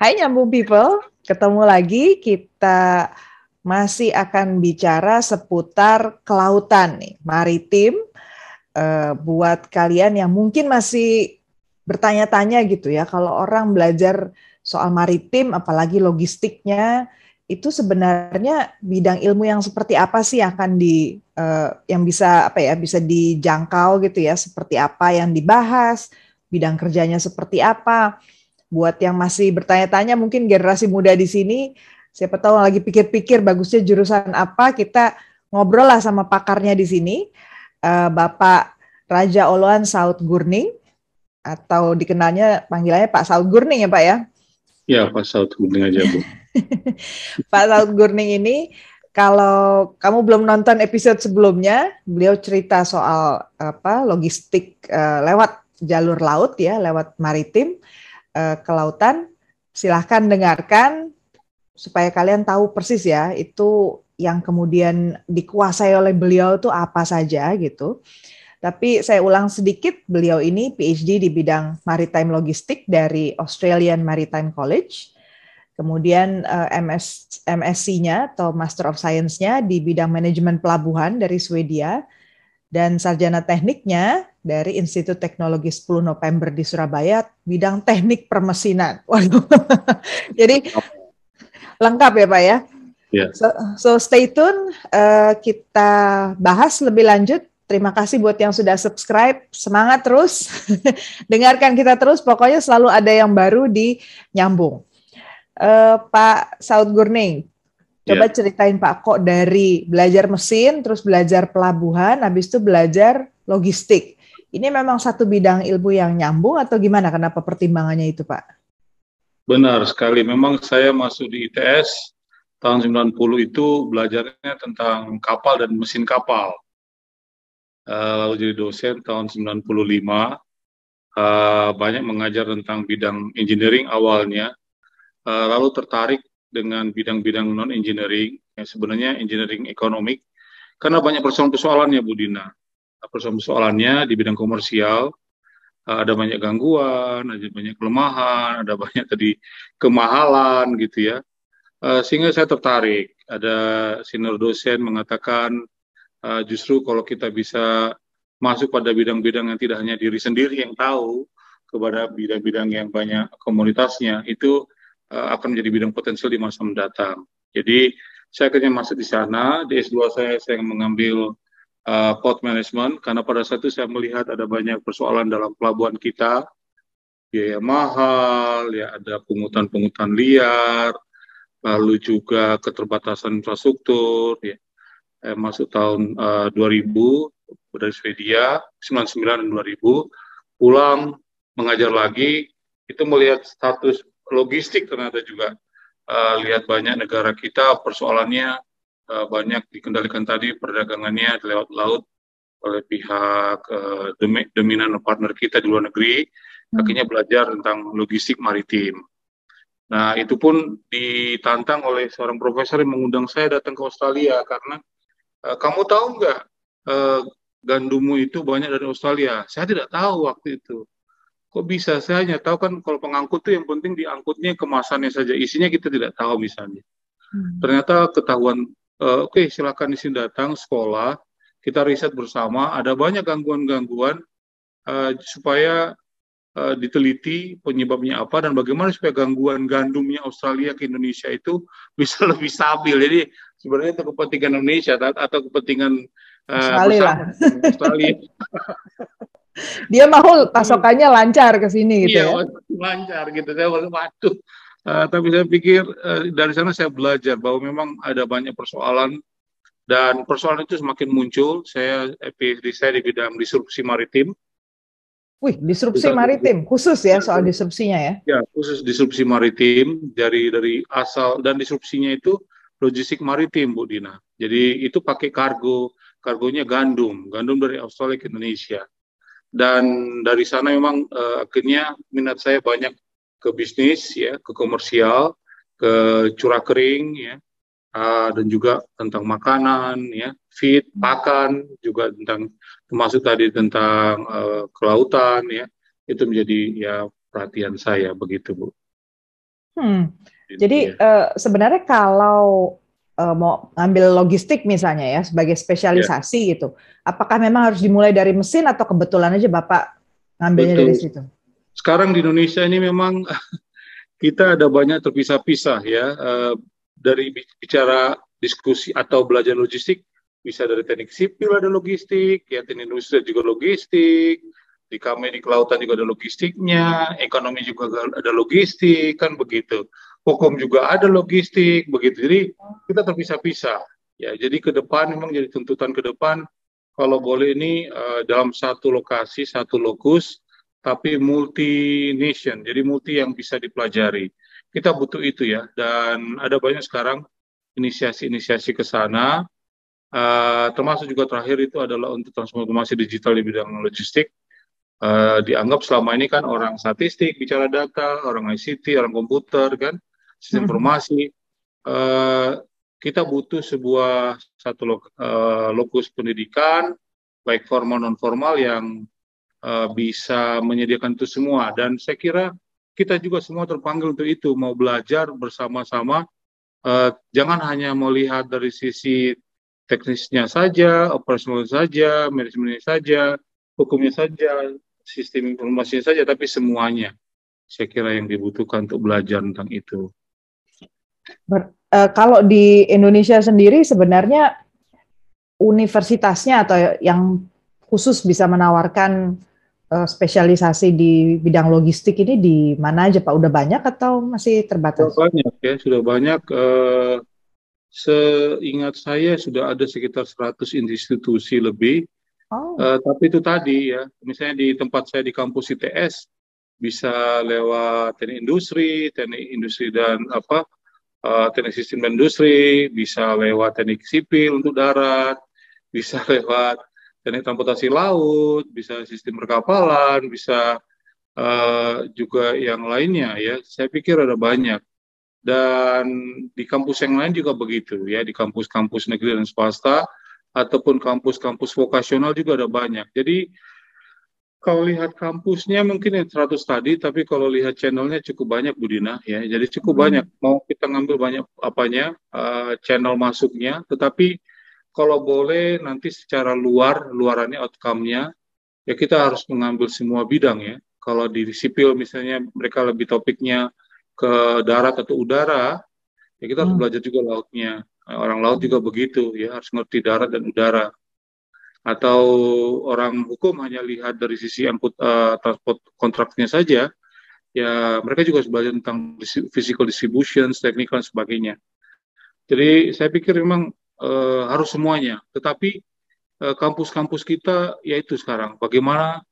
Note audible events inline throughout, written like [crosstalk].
Hai nyambung people, ketemu lagi. Kita masih akan bicara seputar kelautan nih, maritim. Uh, buat kalian yang mungkin masih bertanya-tanya gitu ya, kalau orang belajar soal maritim, apalagi logistiknya, itu sebenarnya bidang ilmu yang seperti apa sih akan di uh, yang bisa apa ya bisa dijangkau gitu ya, seperti apa yang dibahas, bidang kerjanya seperti apa buat yang masih bertanya-tanya mungkin generasi muda di sini siapa tahu lagi pikir-pikir bagusnya jurusan apa kita ngobrol lah sama pakarnya di sini uh, Bapak Raja Oloan Saud Gurning atau dikenalnya panggilannya Pak Saud Gurning ya Pak ya? Ya Pak Saud Gurning aja Bu. [laughs] Pak Saud Gurning ini kalau kamu belum nonton episode sebelumnya, beliau cerita soal apa logistik uh, lewat jalur laut ya, lewat maritim uh, kelautan, silahkan dengarkan supaya kalian tahu persis ya itu yang kemudian dikuasai oleh beliau itu apa saja gitu. Tapi saya ulang sedikit, beliau ini PhD di bidang maritime logistik dari Australian Maritime College. Kemudian eh, MS, MSc-nya atau Master of Science-nya di bidang manajemen pelabuhan dari Swedia dan sarjana tekniknya dari Institut Teknologi 10 November di Surabaya, bidang teknik permesinan. [laughs] Waduh. Jadi lengkap ya Pak ya. Yeah. So, so stay tune, uh, kita bahas lebih lanjut. Terima kasih buat yang sudah subscribe. Semangat terus, [laughs] dengarkan kita terus. Pokoknya selalu ada yang baru di nyambung. Uh, Pak Saud Gurning, Coba yeah. ceritain Pak, kok dari belajar mesin, terus belajar pelabuhan, habis itu belajar logistik. Ini memang satu bidang ilmu yang nyambung atau gimana? Kenapa pertimbangannya itu Pak? Benar sekali. Memang saya masuk di ITS tahun 90 itu belajarnya tentang kapal dan mesin kapal. Uh, lalu jadi dosen tahun 95. Uh, eh, banyak mengajar tentang bidang engineering awalnya. Uh, lalu tertarik dengan bidang-bidang non engineering yang sebenarnya engineering ekonomik karena banyak persoalan-persoalannya Bu Dina. Persoalan-persoalannya di bidang komersial eh, ada banyak gangguan, ada banyak kelemahan, ada banyak tadi kemahalan gitu ya. Eh, sehingga saya tertarik. Ada senior dosen mengatakan eh, justru kalau kita bisa masuk pada bidang-bidang yang tidak hanya diri sendiri yang tahu kepada bidang-bidang yang banyak komunitasnya itu akan menjadi bidang potensial di masa mendatang. Jadi saya akhirnya masuk di sana. Di S2 saya saya mengambil uh, port management karena pada saat itu saya melihat ada banyak persoalan dalam pelabuhan kita, biaya mahal, ya ada pungutan-pungutan liar, lalu juga keterbatasan infrastruktur. Ya. Saya masuk tahun uh, 2000 dari Swedia, 99 dan 2000, pulang mengajar lagi, itu melihat status logistik ternyata juga uh, lihat banyak negara kita persoalannya uh, banyak dikendalikan tadi perdagangannya lewat laut oleh pihak uh, dominan partner kita di luar negeri hmm. akhirnya belajar tentang logistik maritim. Nah, itu pun ditantang oleh seorang profesor yang mengundang saya datang ke Australia karena uh, kamu tahu nggak uh, gandummu itu banyak dari Australia? Saya tidak tahu waktu itu kok bisa saya hanya tahu kan kalau pengangkut tuh yang penting diangkutnya kemasannya saja isinya kita tidak tahu misalnya hmm. ternyata ketahuan uh, oke okay, silakan di sini datang sekolah kita riset bersama ada banyak gangguan-gangguan uh, supaya uh, diteliti penyebabnya apa dan bagaimana supaya gangguan gandumnya Australia ke Indonesia itu [laughs] bisa lebih stabil jadi sebenarnya itu kepentingan Indonesia atau kepentingan uh, Australia. [laughs] Australia. Dia mau [laughs] pasokannya lancar ke sini gitu iya, ya. lancar gitu. Saya waduh. Uh, tapi saya pikir uh, dari sana saya belajar bahwa memang ada banyak persoalan dan persoalan itu semakin muncul. Saya PhD saya di bidang disrupsi maritim. Wih, disrupsi Bisa, maritim khusus ya soal disrupsinya ya? Ya, khusus disrupsi maritim dari dari asal dan disrupsinya itu logistik maritim, Bu Dina. Jadi itu pakai kargo, kargonya gandum, gandum dari Australia ke Indonesia dan dari sana memang uh, akhirnya minat saya banyak ke bisnis ya ke komersial ke curah kering ya uh, dan juga tentang makanan ya feed pakan juga tentang termasuk tadi tentang uh, kelautan ya itu menjadi ya perhatian saya begitu bu. Hmm. Jadi uh, sebenarnya kalau uh, mau ngambil logistik misalnya ya sebagai spesialisasi yeah. gitu, apakah memang harus dimulai dari mesin atau kebetulan aja Bapak ngambilnya Betul. dari situ? Sekarang di Indonesia ini memang [laughs] kita ada banyak terpisah-pisah ya uh, dari bicara diskusi atau belajar logistik bisa dari teknik sipil ada logistik, ya teknik industri juga logistik, di kami di kelautan juga ada logistiknya, ekonomi juga ada logistik, kan begitu. Hukum juga ada logistik, begitu. Jadi kita terpisah-pisah. Ya, jadi ke depan memang jadi tuntutan ke depan kalau boleh ini uh, dalam satu lokasi, satu lokus, tapi multi nation, jadi multi yang bisa dipelajari. Kita butuh itu ya, dan ada banyak sekarang inisiasi-inisiasi ke sana, uh, termasuk juga terakhir itu adalah untuk transformasi digital di bidang logistik. Uh, dianggap selama ini kan orang statistik bicara data, orang ICT, orang komputer kan, sistem hmm. informasi. Uh, kita butuh sebuah satu lo, uh, lokus pendidikan baik formal non formal yang uh, bisa menyediakan itu semua. Dan saya kira kita juga semua terpanggil untuk itu. Mau belajar bersama-sama uh, jangan hanya melihat dari sisi teknisnya saja operasional saja manajemennya saja hukumnya saja sistem informasinya saja tapi semuanya. Saya kira yang dibutuhkan untuk belajar tentang itu. Ber, uh, kalau di Indonesia sendiri sebenarnya universitasnya atau yang khusus bisa menawarkan uh, spesialisasi di bidang logistik ini di mana aja Pak? Udah banyak atau masih terbatas? Sudah banyak ya, sudah banyak. Uh, seingat saya sudah ada sekitar 100 institusi lebih. Oh. Uh, tapi itu tadi ya, misalnya di tempat saya di kampus ITS bisa lewat teknik industri, teknik industri dan apa uh, teknik sistem industri, bisa lewat teknik sipil untuk darat, [laughs] bisa lewat teknik transportasi laut, bisa sistem perkapalan, bisa uh, juga yang lainnya ya. Saya pikir ada banyak. Dan di kampus yang lain juga begitu ya, di kampus-kampus negeri dan swasta ataupun kampus-kampus vokasional juga ada banyak. Jadi kalau lihat kampusnya mungkin 100 tadi, tapi kalau lihat channelnya cukup banyak Budina ya. Jadi cukup hmm. banyak. Mau kita ngambil banyak apanya uh, channel masuknya, tetapi kalau boleh nanti secara luar luarannya outcome-nya ya kita harus mengambil semua bidang ya. Kalau di sipil misalnya mereka lebih topiknya ke darat atau udara, ya kita harus hmm. belajar juga lautnya. Orang laut juga begitu ya, harus ngerti darat dan udara atau orang hukum hanya lihat dari sisi angkut uh, transport kontraknya saja, ya mereka juga harus belajar tentang physical distribution, technical dan sebagainya. Jadi saya pikir memang uh, harus semuanya. Tetapi uh, kampus-kampus kita yaitu sekarang bagaimana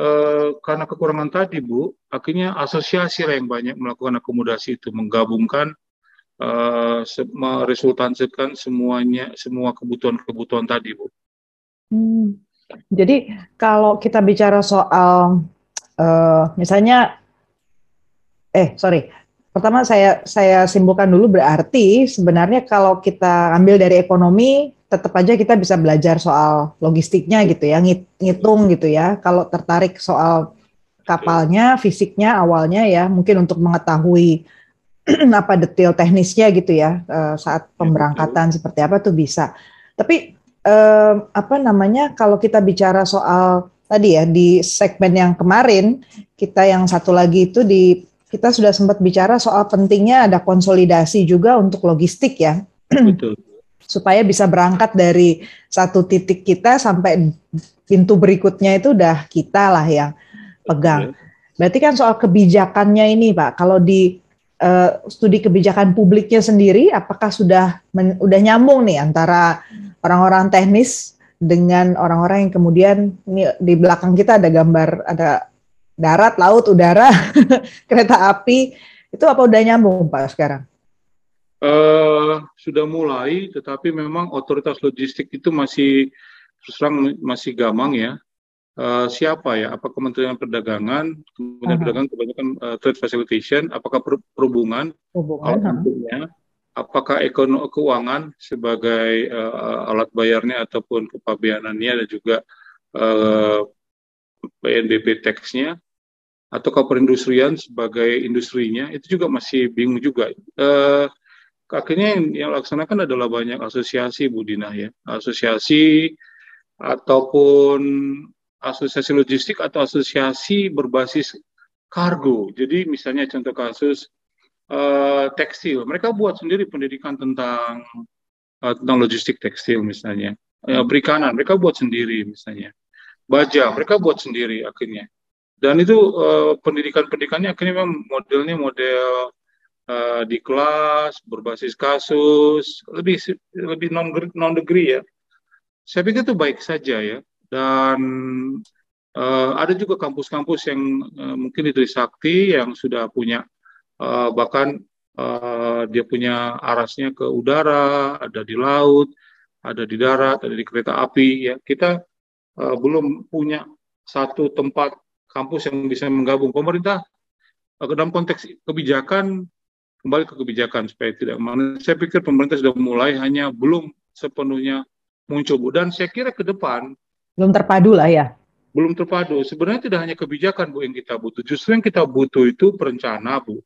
uh, karena kekurangan tadi Bu, akhirnya asosiasi yang banyak melakukan akomodasi itu menggabungkan uh, meresultansikan semuanya semua kebutuhan-kebutuhan tadi Bu. Hmm. Jadi kalau kita bicara soal uh, misalnya, eh sorry, pertama saya saya simpulkan dulu berarti sebenarnya kalau kita ambil dari ekonomi tetap aja kita bisa belajar soal logistiknya gitu ya, ngitung gitu ya. Kalau tertarik soal kapalnya, fisiknya awalnya ya, mungkin untuk mengetahui [clears throat] apa detail teknisnya gitu ya uh, saat iya, pemberangkatan seperti apa tuh bisa. Tapi eh, apa namanya kalau kita bicara soal tadi ya di segmen yang kemarin kita yang satu lagi itu di kita sudah sempat bicara soal pentingnya ada konsolidasi juga untuk logistik ya. Betul. [clears throat] Supaya bisa berangkat dari satu titik kita sampai pintu berikutnya itu udah kita lah yang pegang. Berarti kan soal kebijakannya ini Pak, kalau di uh, studi kebijakan publiknya sendiri apakah sudah men, udah nyambung nih antara orang-orang teknis dengan orang-orang yang kemudian ini di belakang kita ada gambar ada darat, laut, udara, [laughs] kereta api itu apa udah nyambung Pak sekarang? Uh, sudah mulai, tetapi memang otoritas logistik itu masih terus terang masih gamang ya. Uh, siapa ya? Apa Kementerian Perdagangan, Kementerian uh -huh. Perdagangan kebanyakan uh, trade facilitation, apakah perhubungan? Perhubungan. Uh -huh apakah ekonomi keuangan sebagai uh, alat bayarnya ataupun kepabeanannya dan juga uh, PNBP teksnya atau perindustrian sebagai industrinya itu juga masih bingung juga. Uh, akhirnya yang, laksanakan adalah banyak asosiasi Bu Dina ya, asosiasi ataupun asosiasi logistik atau asosiasi berbasis kargo. Jadi misalnya contoh kasus uh, tekstil, mereka buat sendiri pendidikan tentang uh, tentang logistik tekstil misalnya, uh, perikanan mereka buat sendiri misalnya, baja mereka buat sendiri akhirnya. Dan itu uh, pendidikan-pendidikannya akhirnya memang modelnya model uh, di kelas berbasis kasus lebih lebih non non degree ya. Saya pikir itu baik saja ya. Dan uh, ada juga kampus-kampus yang uh, mungkin di Trisakti yang sudah punya uh, bahkan uh, dia punya arasnya ke udara, ada di laut, ada di darat, ada di kereta api ya. Kita uh, belum punya satu tempat kampus yang bisa menggabung pemerintah ke dalam konteks kebijakan kembali ke kebijakan supaya tidak mana saya pikir pemerintah sudah mulai hanya belum sepenuhnya muncul bu. Dan saya kira ke depan belum terpadu lah ya. belum terpadu. Sebenarnya tidak hanya kebijakan bu yang kita butuh. Justru yang kita butuh itu perencana bu.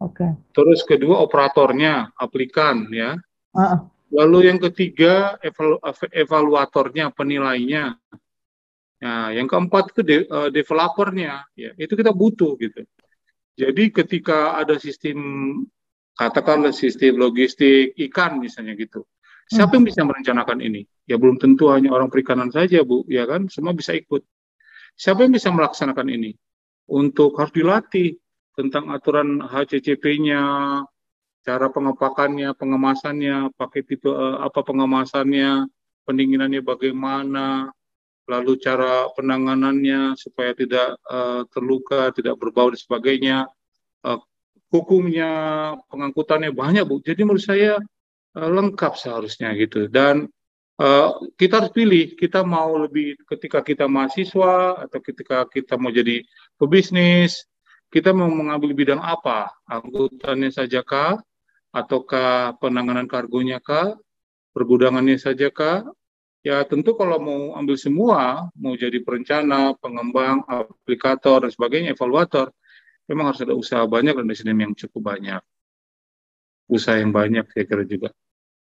Oke. Okay. terus kedua operatornya aplikan ya. Uh. lalu yang ketiga evalu evaluatornya penilainya Nah, yang keempat itu de, uh, developernya, ya itu kita butuh gitu. Jadi ketika ada sistem katakanlah sistem logistik ikan misalnya gitu, siapa yang bisa merencanakan ini? Ya belum tentu hanya orang perikanan saja bu, ya kan? Semua bisa ikut. Siapa yang bisa melaksanakan ini? Untuk harus dilatih tentang aturan HCCP-nya, cara pengepakannya, pengemasannya, pakai tipe uh, apa pengemasannya, pendinginannya bagaimana, lalu cara penanganannya supaya tidak uh, terluka, tidak berbau dan sebagainya, uh, hukumnya, pengangkutannya banyak bu. Jadi menurut saya uh, lengkap seharusnya gitu. Dan uh, kita harus pilih, kita mau lebih ketika kita mahasiswa atau ketika kita mau jadi pebisnis, kita mau mengambil bidang apa? Angkutannya saja kah? Ataukah penanganan kargonya kah? Pergudangannya saja kah? Ya tentu kalau mau ambil semua, mau jadi perencana, pengembang, aplikator, dan sebagainya, evaluator, memang harus ada usaha banyak dan SDM yang cukup banyak. Usaha yang banyak, saya kira juga.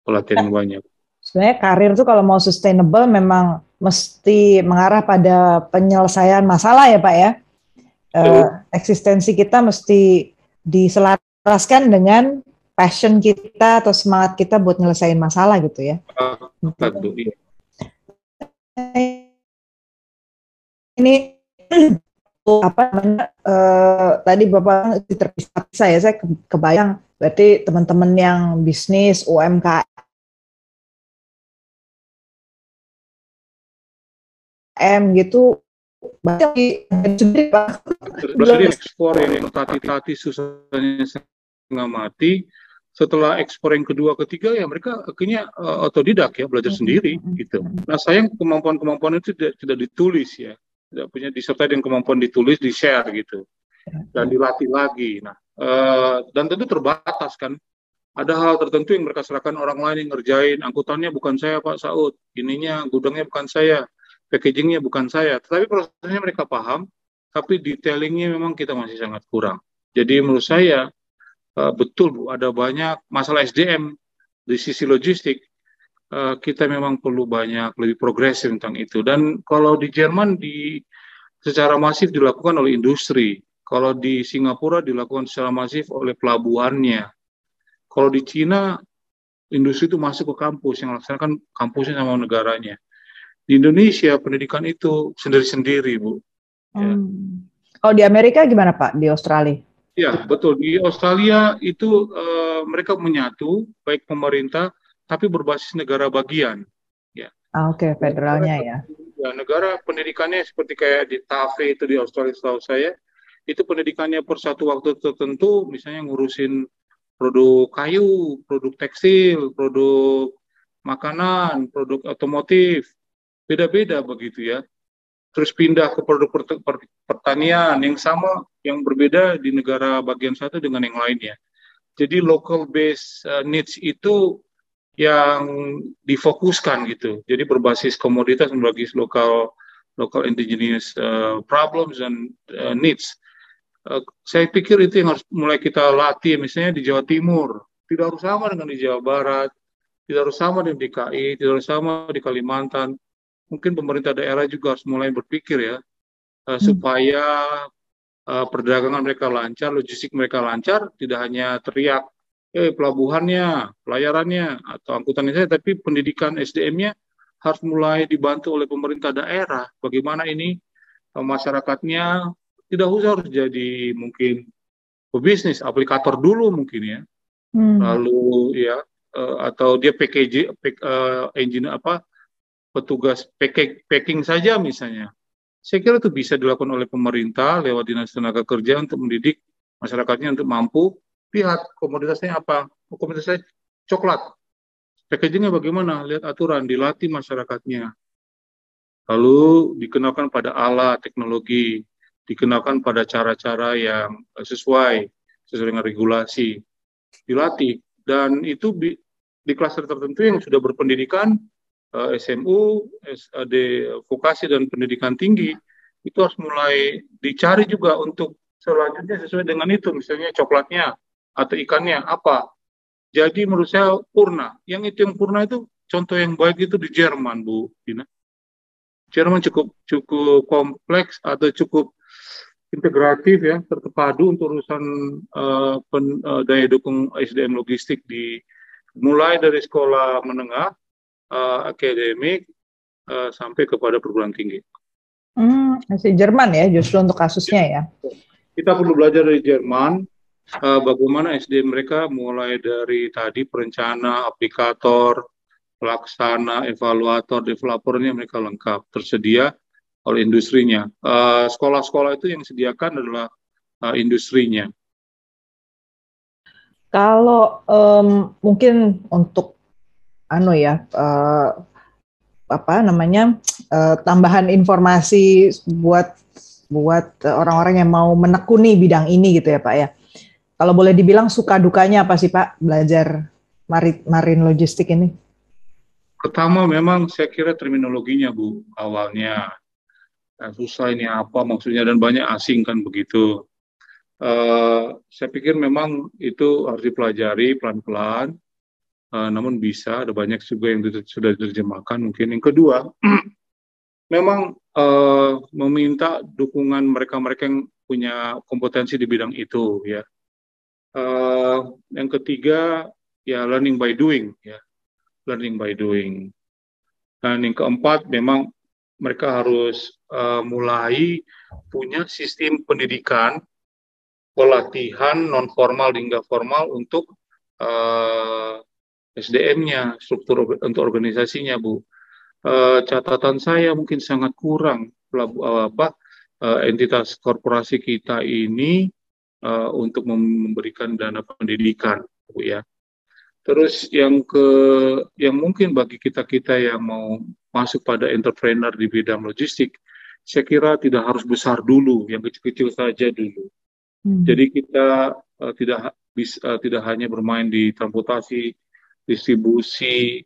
Pelatihan yang banyak. Sebenarnya karir itu kalau mau sustainable memang mesti mengarah pada penyelesaian masalah ya Pak ya. Uh, eksistensi kita mesti diselaraskan dengan passion kita atau semangat kita buat nyelesain masalah gitu ya. Uh, iya ini [clears throat] apa namanya uh, tadi bapak terpisah saya saya kebayang berarti teman-teman yang bisnis UMKM gitu banyak sendiri pak. Ekspor yang tati-tati susahnya setengah mati, setelah ekspor yang kedua ketiga ya mereka akhirnya uh, otodidak ya belajar sendiri gitu. Nah sayang kemampuan-kemampuan itu tidak, tidak ditulis ya, tidak punya disertai dengan kemampuan ditulis di share gitu dan dilatih lagi. Nah uh, dan tentu terbatas kan. Ada hal tertentu yang mereka serahkan orang lain yang ngerjain angkutannya bukan saya Pak Saud, ininya gudangnya bukan saya, packagingnya bukan saya. Tetapi prosesnya mereka paham, tapi detailingnya memang kita masih sangat kurang. Jadi menurut saya uh, betul Bu, ada banyak masalah SDM di sisi logistik. Uh, kita memang perlu banyak lebih progresif tentang itu. Dan kalau di Jerman di secara masif dilakukan oleh industri. Kalau di Singapura dilakukan secara masif oleh pelabuhannya. Kalau di Cina industri itu masuk ke kampus yang melaksanakan kampusnya sama negaranya. Di Indonesia pendidikan itu sendiri-sendiri, Bu. Ya. Hmm. Kalau di Amerika gimana Pak? Di Australia? Ya, betul. Di Australia itu uh, mereka menyatu, baik pemerintah, tapi berbasis negara bagian. Ya. Ah, Oke, okay. federalnya negara, ya. Ya, negara pendidikannya seperti kayak di TAFE itu di Australia setahu saya, itu pendidikannya per satu waktu tertentu, misalnya ngurusin produk kayu, produk tekstil, produk makanan, produk otomotif, beda-beda begitu ya terus pindah ke produk pertanian yang sama yang berbeda di negara bagian satu dengan yang lainnya. Jadi local base uh, needs itu yang difokuskan gitu. Jadi berbasis komoditas berbasis lokal local indigenous uh, problems dan uh, needs. uh, saya pikir itu yang harus mulai kita latih misalnya di Jawa Timur tidak harus sama dengan di Jawa Barat tidak harus sama dengan DKI tidak harus sama di Kalimantan mungkin pemerintah daerah juga harus mulai berpikir ya uh, hmm. supaya uh, perdagangan mereka lancar logistik mereka lancar tidak hanya teriak eh pelabuhannya pelayarannya atau angkutannya saja tapi pendidikan SDM-nya harus mulai dibantu oleh pemerintah daerah bagaimana ini masyarakatnya tidak usah harus jadi mungkin pebisnis aplikator dulu mungkin ya hmm. lalu ya uh, atau dia PKJ uh, engine apa petugas packing, packing saja misalnya. Saya kira itu bisa dilakukan oleh pemerintah lewat dinas tenaga kerja untuk mendidik masyarakatnya untuk mampu. Lihat komoditasnya apa. Komoditasnya coklat. Packagingnya bagaimana? Lihat aturan dilatih masyarakatnya. Lalu dikenalkan pada alat teknologi dikenalkan pada cara-cara yang sesuai sesuai dengan regulasi. Dilatih. Dan itu di, di tertentu yang sudah berpendidikan SMU, SAD vokasi dan pendidikan tinggi itu harus mulai dicari juga untuk selanjutnya sesuai dengan itu. Misalnya coklatnya atau ikannya apa? Jadi menurut saya purna. Yang itu yang purna itu contoh yang baik itu di Jerman Bu Dina. Jerman cukup cukup kompleks atau cukup integratif ya terpadu untuk urusan uh, pen, uh, daya dukung SDM logistik di mulai dari sekolah menengah uh, akademik uh, sampai kepada perguruan tinggi. Hmm, masih Jerman ya justru untuk kasusnya ya. Kita perlu belajar dari Jerman uh, bagaimana SDM mereka mulai dari tadi perencana, aplikator, pelaksana, evaluator, developernya mereka lengkap tersedia oleh industrinya. Sekolah-sekolah uh, itu yang disediakan adalah uh, industrinya. Kalau um, mungkin untuk anu ya uh, apa namanya uh, tambahan informasi buat buat orang-orang yang mau menekuni bidang ini gitu ya Pak ya. Kalau boleh dibilang suka dukanya apa sih Pak belajar marit marin logistik ini? Pertama memang saya kira terminologinya Bu awalnya nah, susah ini apa maksudnya dan banyak asing kan begitu. Uh, saya pikir memang itu harus dipelajari pelan-pelan, uh, namun bisa ada banyak juga yang sudah diterjemahkan mungkin. Yang kedua, [clears throat] memang uh, meminta dukungan mereka-mereka yang punya kompetensi di bidang itu ya. Uh, yang ketiga ya learning by doing ya, learning by doing. Dan yang keempat memang mereka harus uh, mulai punya sistem pendidikan pelatihan non formal hingga formal untuk uh, eh, SDM-nya, struktur untuk organisasinya, Bu. Uh, catatan saya mungkin sangat kurang uh, apa uh, entitas korporasi kita ini uh, untuk memberikan dana pendidikan, Bu ya. Terus yang ke yang mungkin bagi kita-kita yang mau masuk pada entrepreneur di bidang logistik, saya kira tidak harus besar dulu, yang kecil-kecil saja dulu. Hmm. Jadi kita uh, tidak bisa uh, tidak hanya bermain di transportasi, distribusi,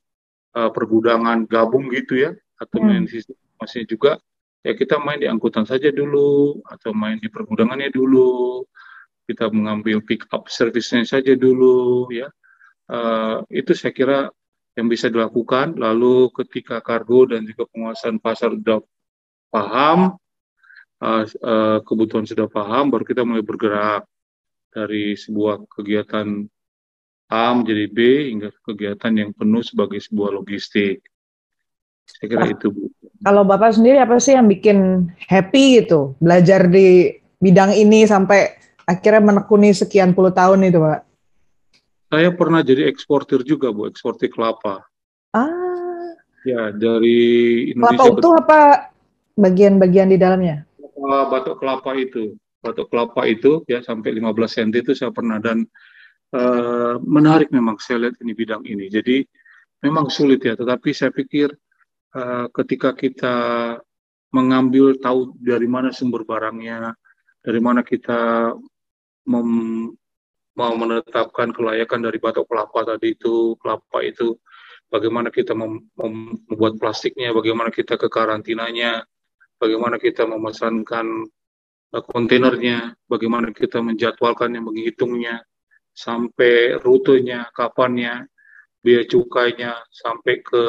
uh, pergudangan gabung gitu ya, atau hmm. main masih juga ya kita main di angkutan saja dulu atau main di pergudangannya dulu, kita mengambil pick up service-nya saja dulu ya uh, itu saya kira yang bisa dilakukan. Lalu ketika kargo dan juga penguasaan pasar sudah paham, uh, uh, kebutuhan sudah paham, baru kita mulai bergerak dari sebuah kegiatan A menjadi B hingga kegiatan yang penuh sebagai sebuah logistik. Saya kira nah, itu, Bu. Kalau Bapak sendiri apa sih yang bikin happy gitu belajar di bidang ini sampai akhirnya menekuni sekian puluh tahun itu, Pak? Saya pernah jadi eksportir juga, Bu, eksportir kelapa. Ah. Ya, dari Indonesia. Kelapa utuh apa bagian-bagian di dalamnya? Batok kelapa itu. Batok kelapa itu ya sampai 15 cm itu saya pernah dan uh, menarik memang saya lihat ini bidang ini. Jadi memang sulit ya, tetapi saya pikir uh, ketika kita mengambil tahu dari mana sumber barangnya, dari mana kita mem mau menetapkan kelayakan dari batok kelapa tadi itu kelapa itu bagaimana kita mem membuat plastiknya bagaimana kita ke karantinanya bagaimana kita memesankan uh, kontainernya, bagaimana kita menjadwalkannya, menghitungnya, sampai rutenya, kapannya, biaya cukainya, sampai ke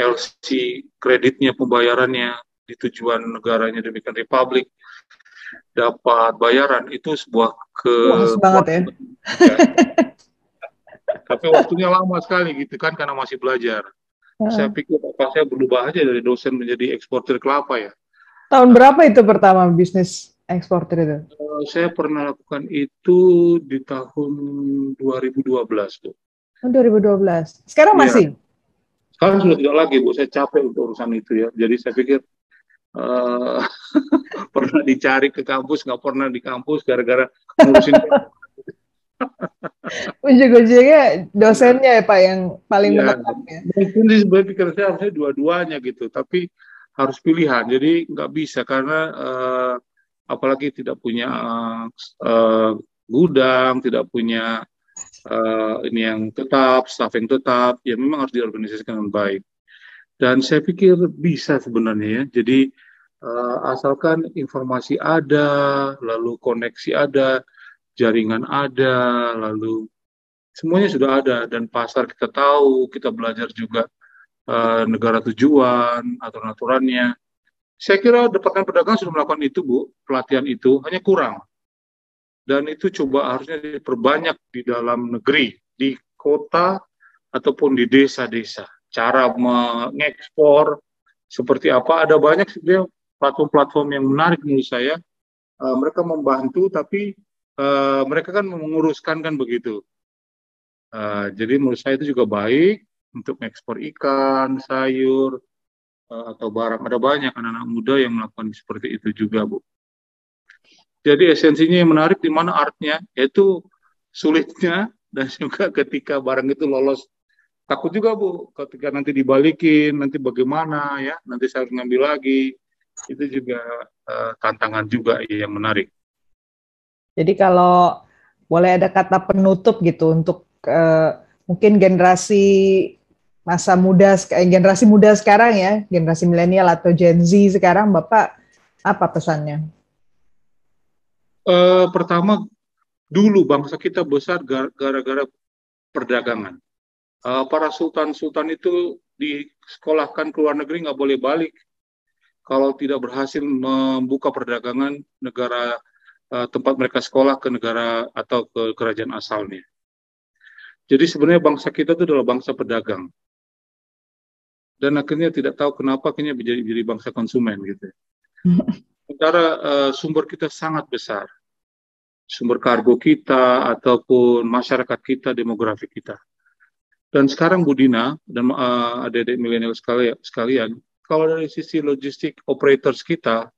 LC kreditnya, pembayarannya di tujuan negaranya demikian republik dapat bayaran itu sebuah ke Wah, banget ya. ya. Tapi waktunya lama sekali gitu kan karena masih belajar. Uh. Saya pikir apa saya berubah aja dari dosen menjadi eksportir kelapa ya. Tahun berapa itu pertama bisnis eksportir itu? Uh, saya pernah lakukan itu di tahun 2012 tuh. Oh, 2012. Sekarang iya. masih? Sekarang sudah tidak lagi Bu, saya capek untuk urusan itu ya. Jadi saya pikir uh, [laughs] pernah dicari ke kampus nggak pernah di kampus gara-gara ngurusin [laughs] [laughs] Ujung-ujungnya dosennya ya Pak yang paling ya, menekan ya. Mungkin sebenarnya pikir saya harusnya dua-duanya gitu, tapi harus pilihan. Jadi nggak bisa karena uh, apalagi tidak punya uh, gudang, tidak punya uh, ini yang tetap, staff yang tetap, ya memang harus diorganisasikan dengan baik. Dan saya pikir bisa sebenarnya ya. Jadi uh, asalkan informasi ada, lalu koneksi ada, jaringan ada, lalu semuanya sudah ada dan pasar kita tahu, kita belajar juga uh, negara tujuan, aturan-aturannya. Saya kira Departemen Perdagangan sudah melakukan itu, Bu, pelatihan itu, hanya kurang. Dan itu coba harusnya diperbanyak di dalam negeri, di kota ataupun di desa-desa. Cara mengekspor seperti apa, ada banyak sebenarnya platform-platform yang menarik menurut saya. Uh, mereka membantu, tapi uh, mereka kan menguruskan kan begitu. Uh, jadi menurut saya itu juga baik untuk ekspor ikan, sayur, atau barang. Ada banyak anak-anak muda yang melakukan seperti itu juga, Bu. Jadi esensinya yang menarik di mana artnya, yaitu sulitnya dan juga [laughs] ketika barang itu lolos takut juga bu ketika nanti dibalikin nanti bagaimana ya nanti saya ngambil lagi itu juga uh, tantangan juga yang menarik. Jadi kalau boleh ada kata penutup gitu untuk uh, mungkin generasi masa muda eh, generasi muda sekarang ya, generasi milenial atau Gen Z sekarang, Bapak apa pesannya? Uh, pertama, dulu bangsa kita besar gara-gara perdagangan. Uh, para sultan-sultan itu disekolahkan ke luar negeri nggak boleh balik kalau tidak berhasil membuka perdagangan negara uh, tempat mereka sekolah ke negara atau ke kerajaan asalnya. Jadi sebenarnya bangsa kita itu adalah bangsa pedagang dan akhirnya tidak tahu kenapa akhirnya menjadi, menjadi bangsa konsumen gitu. [laughs] Sementara uh, sumber kita sangat besar, sumber kargo kita ataupun masyarakat kita, demografi kita. Dan sekarang Budina dan uh, adik-adik milenial sekalian, sekalian, kalau dari sisi logistik operators kita,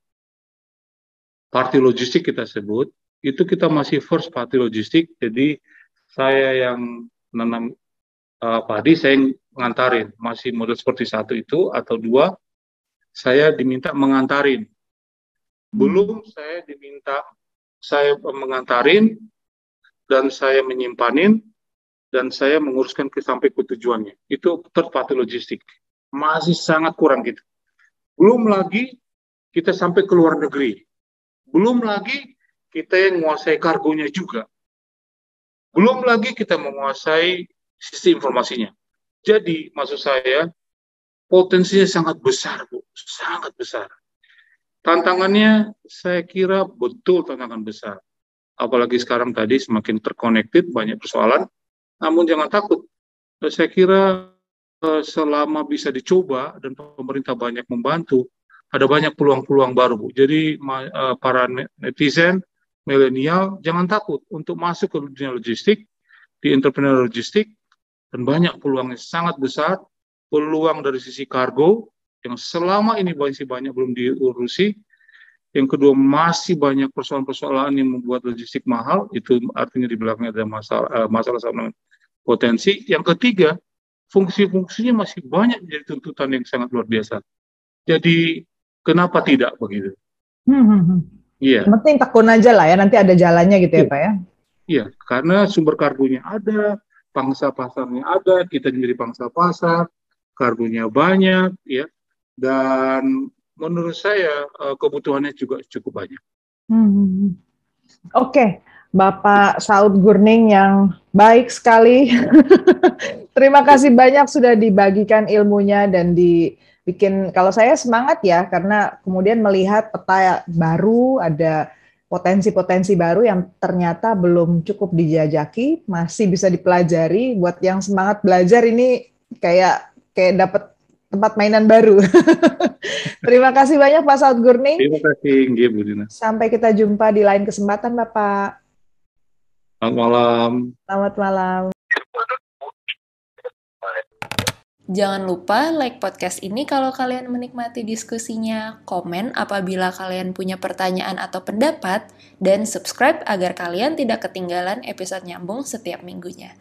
party logistik kita sebut, itu kita masih first party logistik, jadi saya yang menanam uh, padi, saya yang mengantarin masih model seperti satu itu atau dua saya diminta mengantarin. Belum saya diminta saya mengantarin dan saya menyimpanin dan saya menguruskan ke sampai ke tujuannya. Itu third party logistik. Masih sangat kurang gitu. Belum lagi kita sampai ke luar negeri. Belum lagi kita yang menguasai kargonya juga. Belum lagi kita menguasai sistem informasinya jadi maksud saya potensinya sangat besar, Bu, sangat besar. Tantangannya saya kira betul tantangan besar. Apalagi sekarang tadi semakin terkonektif banyak persoalan. Namun jangan takut. Saya kira eh, selama bisa dicoba dan pemerintah banyak membantu, ada banyak peluang-peluang baru, Bu. Jadi eh, para netizen, milenial, jangan takut untuk masuk ke dunia logistik, di entrepreneur logistik, dan banyak peluang yang sangat besar, peluang dari sisi kargo yang selama ini masih banyak belum diurusi, yang kedua masih banyak persoalan-persoalan yang membuat logistik mahal, itu artinya di belakangnya ada masalah uh, masalah sama potensi. Yang ketiga, fungsi-fungsinya masih banyak jadi tuntutan yang sangat luar biasa. Jadi kenapa tidak begitu? Hmm, hmm, hmm. Iya. Hmm, Penting tekun aja lah ya, nanti ada jalannya gitu ya, ya Pak ya. Iya, karena sumber kargonya ada, pangsa pasarnya ada, kita menjadi pangsa pasar, kargonya banyak, ya, dan menurut saya eh, kebutuhannya juga cukup banyak. Hmm. Oke, okay. Bapak Saud Gurning yang baik sekali. [laughs] Terima kasih banyak sudah dibagikan ilmunya dan dibikin kalau saya semangat ya karena kemudian melihat peta baru ada potensi-potensi baru yang ternyata belum cukup dijajaki, masih bisa dipelajari. Buat yang semangat belajar ini kayak kayak dapat tempat mainan baru. [laughs] Terima kasih banyak Pak Saud Gurning. Terima kasih, Bu Dina. Sampai kita jumpa di lain kesempatan, Bapak. Selamat malam. Selamat malam. Jangan lupa like podcast ini kalau kalian menikmati diskusinya, komen apabila kalian punya pertanyaan atau pendapat, dan subscribe agar kalian tidak ketinggalan episode nyambung setiap minggunya.